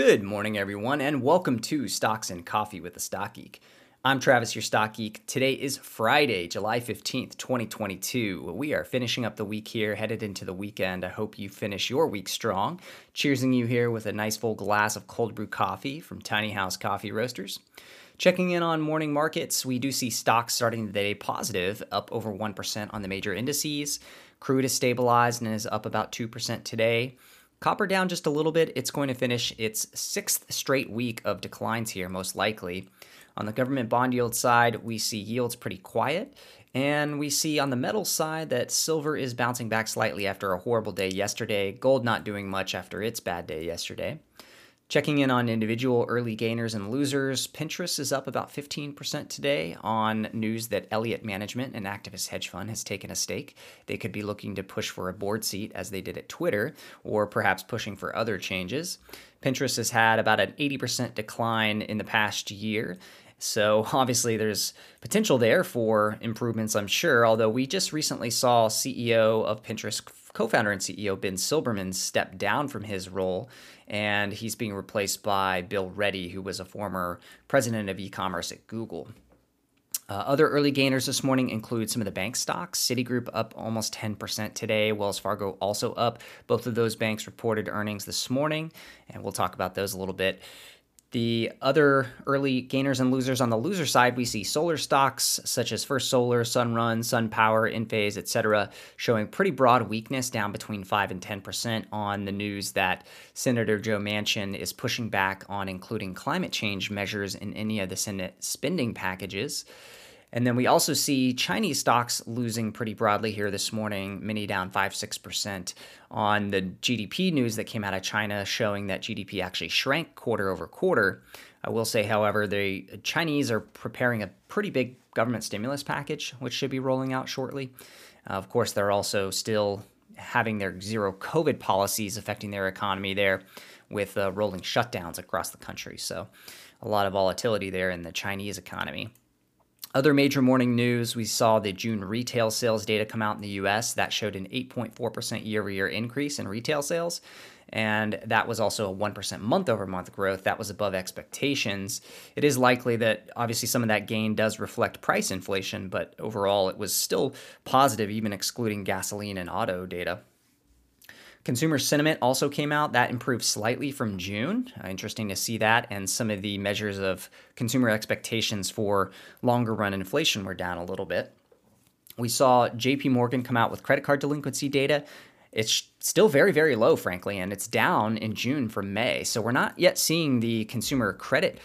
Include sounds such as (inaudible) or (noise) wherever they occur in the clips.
Good morning, everyone, and welcome to Stocks and Coffee with the Stock Geek. I'm Travis, your Stock Geek. Today is Friday, July 15th, 2022. We are finishing up the week here, headed into the weekend. I hope you finish your week strong. Cheersing you here with a nice full glass of cold brew coffee from Tiny House Coffee Roasters. Checking in on morning markets, we do see stocks starting the day positive, up over 1% on the major indices. Crude is stabilized and is up about 2% today. Copper down just a little bit. It's going to finish its sixth straight week of declines here, most likely. On the government bond yield side, we see yields pretty quiet. And we see on the metal side that silver is bouncing back slightly after a horrible day yesterday, gold not doing much after its bad day yesterday. Checking in on individual early gainers and losers, Pinterest is up about 15% today on news that Elliott Management, an activist hedge fund, has taken a stake. They could be looking to push for a board seat as they did at Twitter, or perhaps pushing for other changes. Pinterest has had about an 80% decline in the past year. So (laughs) obviously there's potential there for improvements, I'm sure. Although we just recently saw CEO of Pinterest, co-founder and CEO Ben Silbermann, step down from his role and he's being replaced by Bill Ready, who was a former president of e-commerce at Google. Uh, other early gainers this morning include some of the bank stocks. Citigroup up almost 10% today. Wells Fargo also up. Both of those banks reported earnings this morning, and we'll talk about those a little bit. The other early gainers and losers on the loser side, we see solar stocks such as First Solar, Sunrun, Sun SunPower, Enphase, etc., showing pretty broad weakness, down between 5 and 10% on the news that Senator Joe Manchin is pushing back on including climate change measures in any of the Senate spending packages. And then we also see Chinese stocks losing pretty broadly here this morning, many down 5 6% on the GDP news that came out of China showing that GDP actually shrank quarter over quarter. I will say, however, the Chinese are preparing a pretty big government stimulus package, which should be rolling out shortly. Uh, of course, they're also still having their zero COVID policies affecting their economy there with uh, rolling shutdowns across the country. So, a lot of volatility there in the Chinese economy. Other major morning news we saw the June retail sales data come out in the US. That showed an 8.4% year over year increase in retail sales. And that was also a 1% month over month growth. That was above expectations. It is likely that obviously some of that gain does reflect price inflation, but overall it was still positive, even excluding gasoline and auto data. Consumer sentiment also came out. That improved slightly from June. Uh, interesting to see that. And some of the measures of consumer expectations for longer run inflation were down a little bit. We saw JP Morgan come out with credit card delinquency data. It's still very, very low, frankly, and it's down in June from May. So we're not yet seeing the consumer credit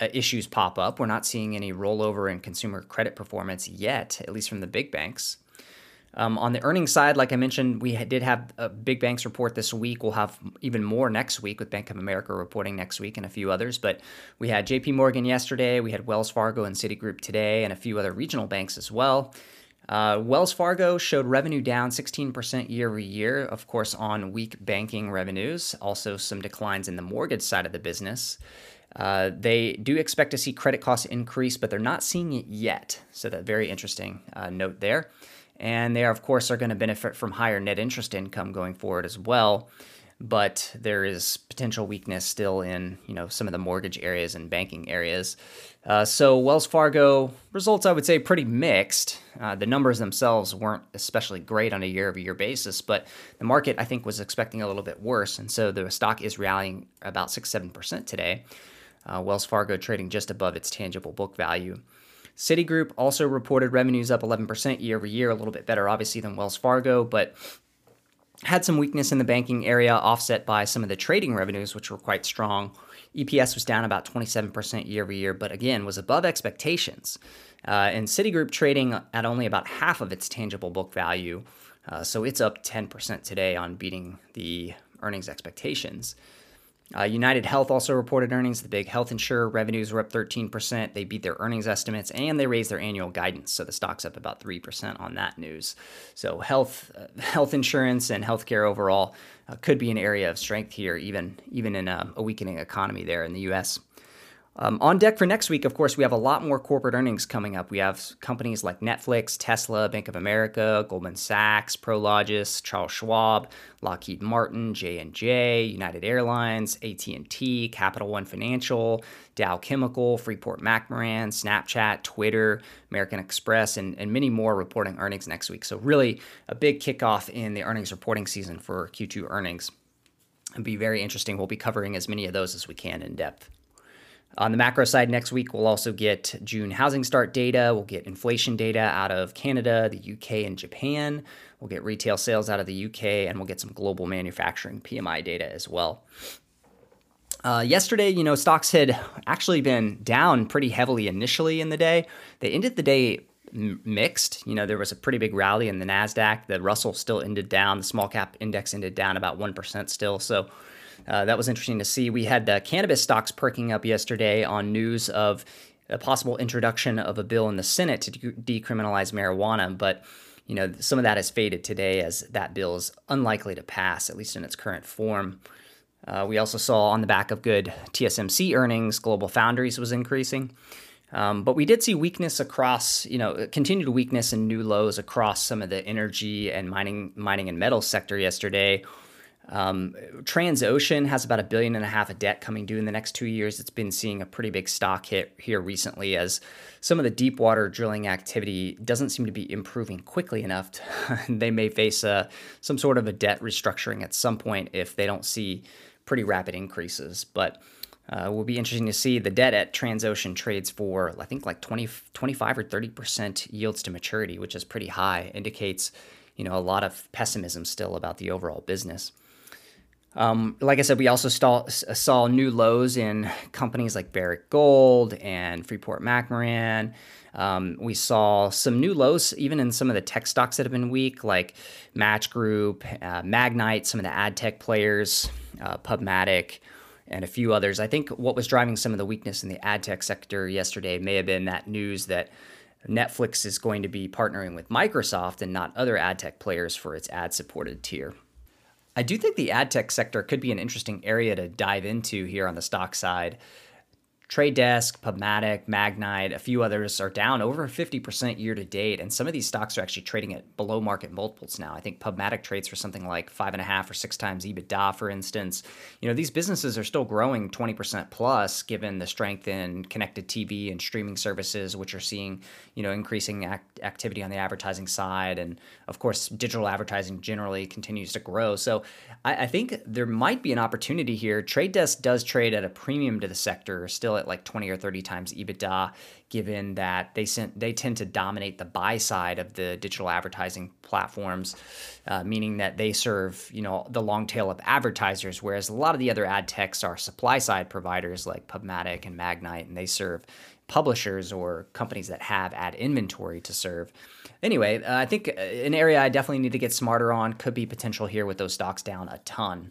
uh, issues pop up. We're not seeing any rollover in consumer credit performance yet, at least from the big banks. Um, on the earnings side, like I mentioned, we did have a big banks report this week. We'll have even more next week with Bank of America reporting next week and a few others. But we had JP Morgan yesterday, we had Wells Fargo and Citigroup today, and a few other regional banks as well. Uh, Wells Fargo showed revenue down 16% year over year, of course, on weak banking revenues, also some declines in the mortgage side of the business. Uh, they do expect to see credit costs increase, but they're not seeing it yet. So, that very interesting uh, note there and they are, of course are going to benefit from higher net interest income going forward as well. But there is potential weakness still in you know some of the mortgage areas and banking areas. Uh, so wells fargo results i would say pretty mixed. Uh, the numbers themselves weren't especially great on a year over year basis but the market i think was expecting a little bit worse. And so the stock is rallying about 6-7% today. Uh, wells fargo trading just above its tangible book value Citigroup also reported revenues up 11% year over year, a little bit better, obviously, than Wells Fargo, but had some weakness in the banking area, offset by some of the trading revenues, which were quite strong. EPS was down about 27% year over year, but again, was above expectations. Uh, and Citigroup trading at only about half of its tangible book value. Uh, so it's up 10% today on beating the earnings expectations. Uh, United Health also reported earnings. The big health insurer revenues were up 13%. They beat their earnings estimates and they raised their annual guidance. So the stock's up about 3% on that news. So health, uh, (laughs) health insurance and healthcare overall uh, could be an area of strength here, even, even in a, a weakening economy there in the U.S. Um, on deck for next week, of course, we have a lot more corporate earnings coming up. We have companies like Netflix, Tesla, Bank of America, Goldman Sachs, Prologis, Charles Schwab, Lockheed Martin, J&J, United Airlines, AT&T, Capital One Financial, Dow Chemical, Freeport McMoran, Snapchat, Twitter, American Express, and, and many more reporting earnings next week. So really a big kickoff in the earnings reporting season for Q2 earnings. It'll be very interesting. We'll be covering as many of those as we can in depth. On the macro side, next week we'll also get June housing start data. We'll get inflation data out of Canada, the UK, and Japan. We'll get retail sales out of the UK, and we'll get some global manufacturing PMI data as well. Uh, yesterday, you know, stocks had actually been down pretty heavily initially in the day. They ended the day m- mixed. You know, there was a pretty big rally in the NASDAQ. The Russell still ended down. The small cap index ended down about 1% still. So, uh, that was interesting to see. We had the cannabis stocks perking up yesterday on news of a possible introduction of a bill in the Senate to de- decriminalize marijuana, but you know some of that has faded today as that bill is unlikely to pass, at least in its current form. Uh, we also saw on the back of good TSMC earnings, Global Foundries was increasing. Um, but we did see weakness across, you know, continued weakness and new lows across some of the energy and mining, mining and metal sector yesterday. Um, Transocean has about a billion and a half of debt coming due in the next two years. It's been seeing a pretty big stock hit here recently as some of the deep water drilling activity doesn't seem to be improving quickly enough. To, (laughs) they may face a, some sort of a debt restructuring at some point if they don't see pretty rapid increases. But uh, it will be interesting to see the debt at Transocean trades for, I think, like 20, 25 or 30% yields to maturity, which is pretty high, indicates you know a lot of pessimism still about the overall business. Um, like I said, we also saw, saw new lows in companies like Barrick Gold and Freeport McMoran. Um, we saw some new lows even in some of the tech stocks that have been weak, like Match Group, uh, Magnite, some of the ad tech players, uh, Pubmatic, and a few others. I think what was driving some of the weakness in the ad tech sector yesterday may have been that news that Netflix is going to be partnering with Microsoft and not other ad tech players for its ad supported tier. I do think the ad tech sector could be an interesting area to dive into here on the stock side. Trade Desk, Pubmatic, Magnite, a few others are down over 50% year to date, and some of these stocks are actually trading at below market multiples now. I think Pubmatic trades for something like five and a half or six times EBITDA, for instance. You know, these businesses are still growing 20% plus given the strength in connected TV and streaming services, which are seeing, you know, increasing act- activity on the advertising side. And of course, digital advertising generally continues to grow. So I, I think there might be an opportunity here. Trade Desk does trade at a premium to the sector, still like 20 or 30 times EBITDA, given that they sent, they tend to dominate the buy side of the digital advertising platforms, uh, meaning that they serve you know the long tail of advertisers, whereas a lot of the other ad techs are supply side providers like Pubmatic and Magnite, and they serve publishers or companies that have ad inventory to serve. Anyway, uh, I think uh, an area I definitely need to get smarter on could be potential here with those stocks down a ton.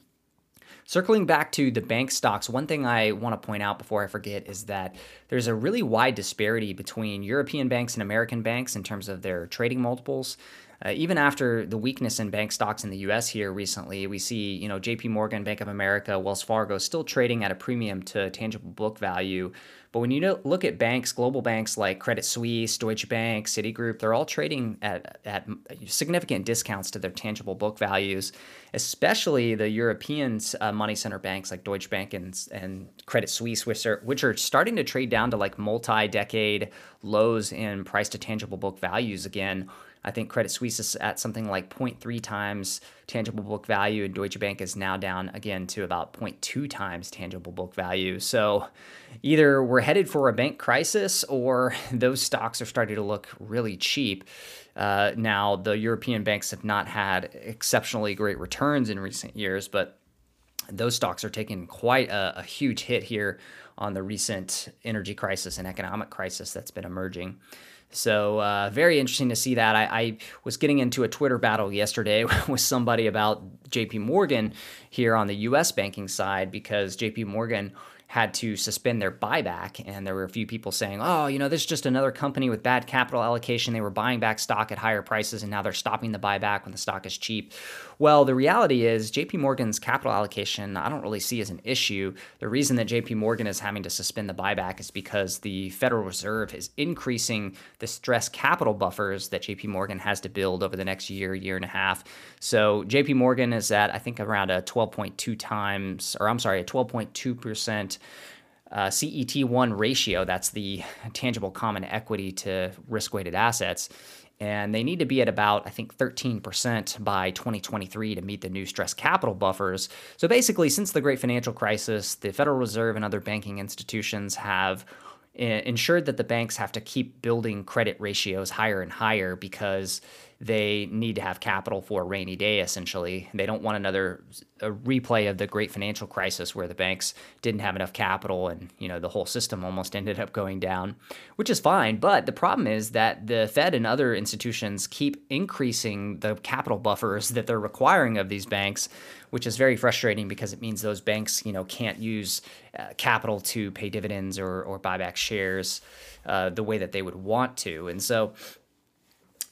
Circling back to the bank stocks, one thing I want to point out before I forget is that there's a really wide disparity between European banks and American banks in terms of their trading multiples. Uh, even after the weakness in bank stocks in the U.S. here recently, we see you know J.P. Morgan, Bank of America, Wells Fargo still trading at a premium to tangible book value. But when you look at banks, global banks like Credit Suisse, Deutsche Bank, Citigroup, they're all trading at, at significant discounts to their tangible book values, especially the European uh, money center banks like Deutsche Bank and, and Credit Suisse, which are, which are starting to trade down to like multi decade lows in price to tangible book values again I think Credit Suisse is at something like 0.3 times tangible book value, and Deutsche Bank is now down again to about 0.2 times tangible book value. So either we're headed for a bank crisis or (laughs) those stocks are starting to look really cheap. Uh, now, the European banks have not had exceptionally great returns in recent years, but those stocks are taking quite a, a huge hit here on the recent energy crisis and economic crisis that's been emerging. So uh, very interesting to see that. I, I, was getting into a Twitter battle yesterday (laughs) with somebody about J.P. Morgan here on the U.S. banking side because J.P. Morgan had to suspend their buyback. And there were a few people saying, oh, you know, this is just another company with bad capital allocation. They were buying back stock at higher prices and now they're stopping the buyback when the stock is cheap. Well, the reality is JP Morgan's capital allocation, I don't really see as an issue. The reason that JP Morgan is having to suspend the buyback is because the Federal Reserve is increasing the stress capital buffers that JP Morgan has to build over the next year, year and a half. So JP Morgan is at, I think, around a 12.2 times, or I'm sorry, a 12.2%. Uh, CET1 ratio, that's the tangible common equity to risk weighted assets, and they need to be at about, I think, 13% by 2023 to meet the new stress capital buffers. So basically, since the great financial crisis, the Federal Reserve and other banking institutions have ensured that the banks have to keep building credit ratios higher and higher because they need to have capital for a rainy day, essentially. They don't want another replay of the great financial crisis where the banks didn't have enough capital and, you know, the whole system almost (laughs) ended up going down, which is fine. But the problem is that the Fed and other institutions keep increasing the capital buffers that they're requiring of these banks, which is very frustrating because it means those banks, you know, can't use uh, capital to pay dividends or, or buy back shares uh, the way that they would want to. And so,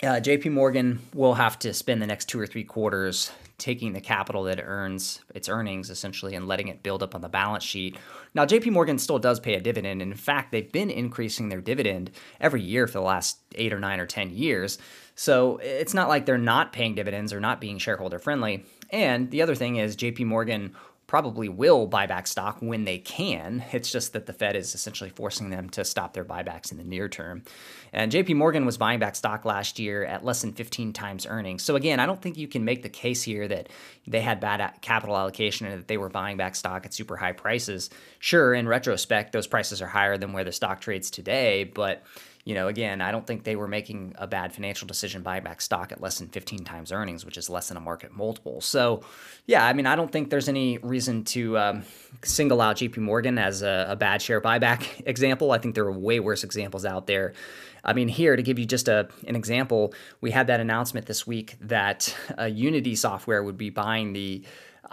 uh, JP Morgan will have to spend the next two or three quarters taking the capital that it earns, its earnings essentially, and letting it build up on the balance sheet. Now, JP Morgan still does pay a dividend. In fact, they've been increasing their dividend every year for the last eight or nine or 10 years. So it's not like they're not paying dividends or not being shareholder friendly. And the other thing is, JP Morgan probably will buy back stock when they can. It's just that the Fed is essentially forcing them to stop their buybacks in the near term. And JP Morgan was buying back stock last year at less than 15 times earnings. So again, I don't think you can make the case here that they had bad capital allocation and that they were buying back stock at super high prices. Sure, in retrospect, those prices are higher than where the stock trades today, but you know, again, I don't think they were making a bad financial decision buying back stock at less than 15 times earnings, which is less than a market multiple. So, yeah, I mean, I don't think there's any reason to um, single out JP Morgan as a, a bad share buyback (laughs) example. I think there are way worse examples out there. I mean, here to give you just a, an example, we had that announcement this week that uh, Unity Software would be buying the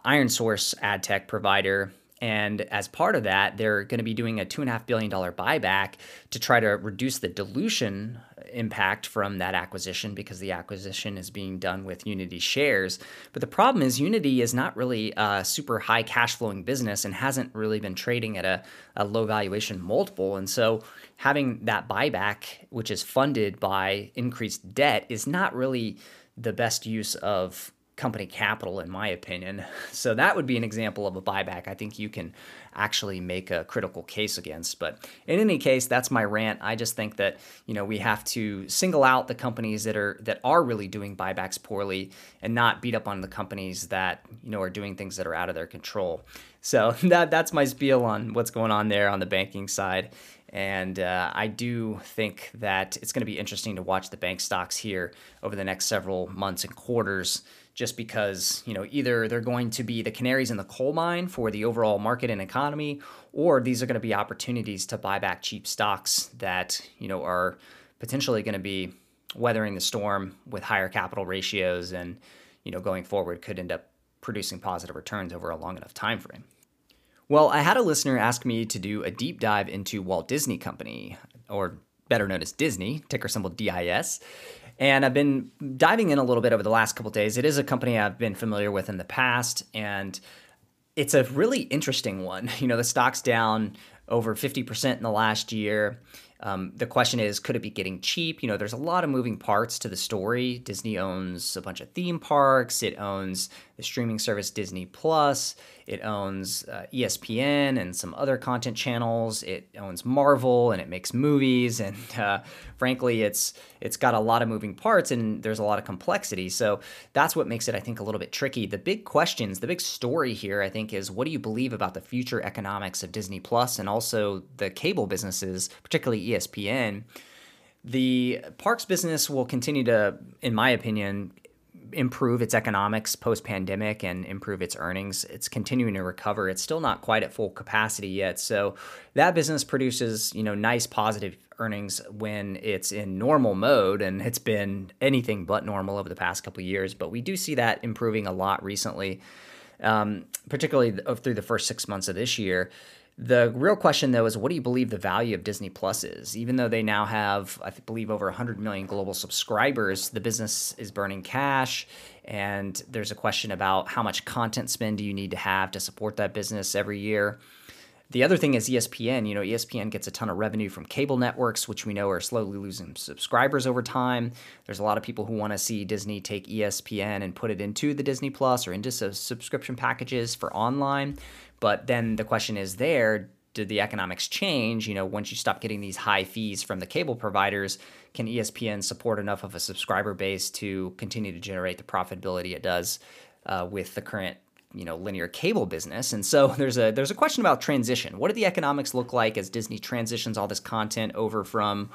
ironSource ad tech provider and as part of that, they're going to be doing a $2.5 billion buyback to try to reduce the dilution impact from that acquisition because the acquisition is being done with Unity shares. But the problem is, Unity is not really a super high cash flowing business and hasn't really been trading at a, a low valuation multiple. And so having that buyback, which is funded by increased debt, is not really the best use of company capital, in my opinion. (laughs) So that would be an example of a buyback I think you can actually make a critical case against. But in any case, that's my rant. I just think that you know we have to single out the companies that are that are really doing buybacks poorly and not beat up on the companies that you know are doing things that are out of their control. So (laughs) that that's my spiel on what's going on there on the banking side. And uh, I do think that it's going to be interesting to watch the bank stocks here over the next several months and quarters just because you know either they're going to be the canaries in the coal mine for the overall market and economy or these are going to be opportunities to buy back cheap stocks that you know are potentially going to be weathering the storm with higher capital ratios and you know going forward could end up producing positive returns over a long enough time frame well i had a listener ask me to do a deep dive into walt disney company or better known as disney ticker symbol dis and I've been diving in a little bit over the last couple days. It is a company I've been familiar with in the past, and it's a really interesting one. (laughs) You know, the stock's down over 50% in the last year. Um, the question is, could it be getting cheap? You know, there's a lot of moving parts to the story. Disney owns a bunch of theme parks. It owns the streaming service Disney Plus. It owns uh, ESPN and some other content channels. It owns Marvel and it makes movies. And uh, frankly, it's it's got a lot of moving parts and there's a lot of complexity. So that's what makes it, I think, a little bit tricky. The big questions, the big story here, I think, is what do you believe about the future economics of Disney Plus and also the cable businesses, particularly ESPN? The parks business will continue to, in my opinion, improve its economics post pandemic and improve its earnings. It's continuing to recover. It's still not quite at full capacity yet. So that business produces, you know, nice positive earnings when it's in normal mode and it's been anything but normal over the past couple of years, but we do see that improving a lot recently. Um, particularly through the first six months of this year The real question, though, is what do you believe the value of Disney Plus is? Even though they now have, I believe, over 100 million global subscribers, the business is burning cash. And there's a question about how much content spend do you need to have to support that business every year. The other thing is ESPN. You know, ESPN gets a ton of revenue from cable networks, which we know are slowly losing subscribers over time. There's a lot of people who want to see Disney take ESPN and put it into the Disney Plus or into subscription packages for online. But then the question is there, did the economics change? You know, once you stop getting these high fees from the cable providers, can ESPN support enough of a subscriber base to continue to generate the profitability it does uh, with the current you know linear cable business and so (laughs) there's a there's a question about transition what do the economics look like as disney transitions all this content over from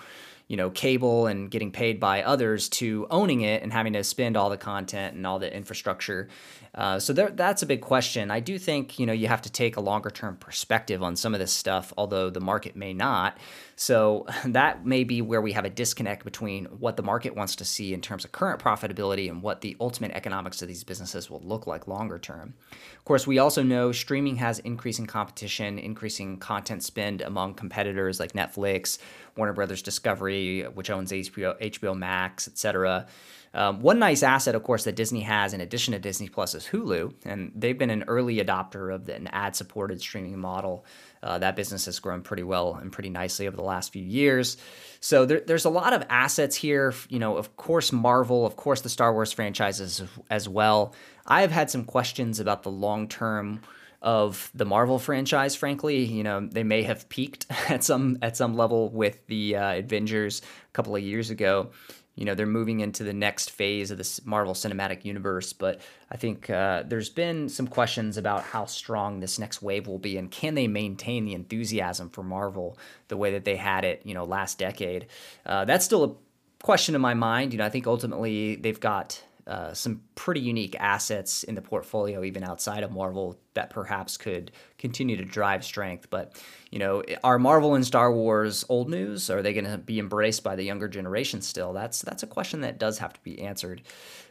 you know cable and getting paid by others to owning it and having to spend all the content and all the infrastructure. Uh, so there, that's a big question. I do think you know you have to take a longer term perspective on some of this stuff although the market may not. So (laughs) that may be where we have a disconnect between what the market wants to see in terms of current profitability and what the ultimate economics of these businesses will look like longer term. Of course we also know streaming has increasing competition increasing content spend among competitors like netflix Warner Brothers Discovery, which owns HBO, HBO Max, etc. Um, one nice asset, of course, that Disney has in addition to Disney Plus is Hulu, and they've been an early adopter of an ad-supported streaming model. Uh, that business has grown pretty well and pretty nicely over the last few years. So there, there's a lot of assets here. You know, of course, Marvel, of course, the Star Wars franchises as well. I have had some questions about the long-term of the Marvel franchise. Frankly, you know they may have peaked (laughs) at some at some level with the uh, Avengers a couple of years ago. You know they're moving into the next phase of this Marvel Cinematic Universe, but I think uh, there's been some questions about how strong this next wave will be, and can they maintain the enthusiasm for Marvel the way that they had it, you know, last decade? Uh, that's still a question in my mind. You know, I think ultimately they've got uh, some pretty unique assets in the portfolio, even outside of Marvel, that perhaps could continue to drive strength. But, you know, are Marvel and Star Wars old news? Are they going to be embraced by the younger generation still? That's that's a question that does have to be answered.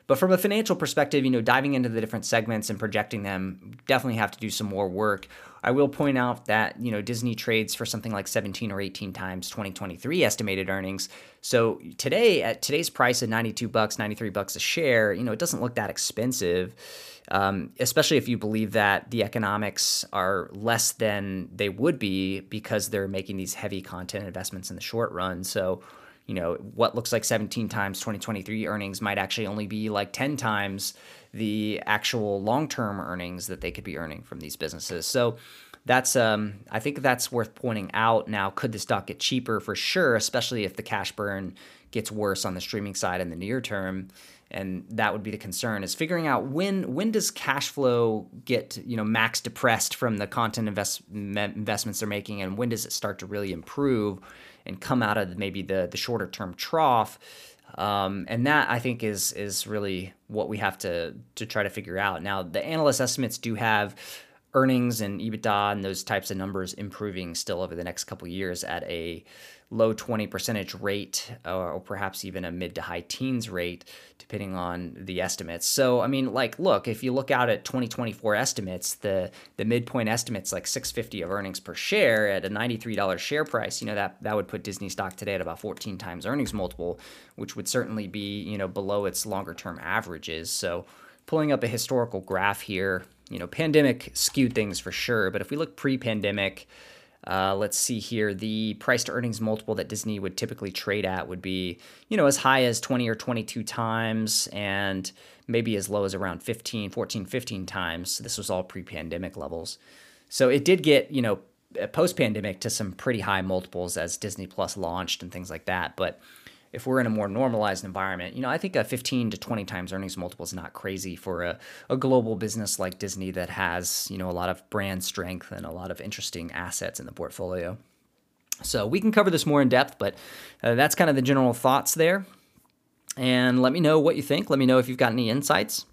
But from a financial perspective, you know, diving into the different segments and projecting them, definitely have to do some more work. I will point out that, you know, Disney trades for something like 17 or 18 times 2023 estimated earnings. So today, at today's price of 92 bucks, 93 bucks a share, you know, it doesn't look that expensive. Um, especially if you believe that the economics are less than they would be because they're making these heavy content investments in the short run. So, you know, what looks like 17 times 2023 earnings might actually only be like 10 times the actual long-term earnings that they could be earning from these businesses. So that's um, I think that's worth pointing out. Now, could the stock get cheaper for sure, especially if the cash burn gets worse on the streaming side in the near term? And that would be the concern is figuring out when when does cash flow get you know max depressed from the content invest, investments they're making, and when does it start to really improve? and come out of maybe the the shorter term trough. Um, and that I think is is really what we have to to try to figure out. Now the analyst estimates do have earnings and EBITDA and those types of numbers improving still over the next couple years at a low 20 percentage rate uh, or perhaps even a mid to high teens rate depending on the estimates. So i mean like look if you look out at 2024 estimates the the midpoint estimates like 650 of earnings per share at a $93 share price. You know that that would put disney stock today at about 14 times earnings multiple which would certainly be you know below its longer term averages. So pulling up a historical graph here you know pandemic skewed things for sure but if we look pre-pandemic uh, let's see here. The price to earnings multiple that Disney would typically trade at would be, you know, as high as 20 or 22 times and maybe as low as around 15, 14, 15 times. This was all pre pandemic levels. So it did get, you know, post pandemic to some pretty high multiples as Disney Plus launched and things like that. But if we're in a more normalized environment, you know, I think a 15 to 20 times earnings multiple is not crazy for a, a global business like Disney that has, you know, a lot of brand strength and a lot of interesting assets in the portfolio. So we can cover this more in depth, but uh, that's kind of the general thoughts there. And let me know what you think. Let me know if you've got any insights.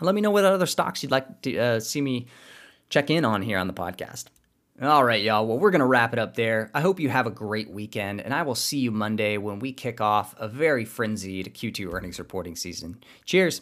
let me know what other stocks you'd like to uh, see me check in on here on the podcast. All right, y'all. Well, we're going to wrap it up there. I hope you have a great weekend, and I will see you Monday when we kick off a very frenzied Q2 earnings reporting season. Cheers.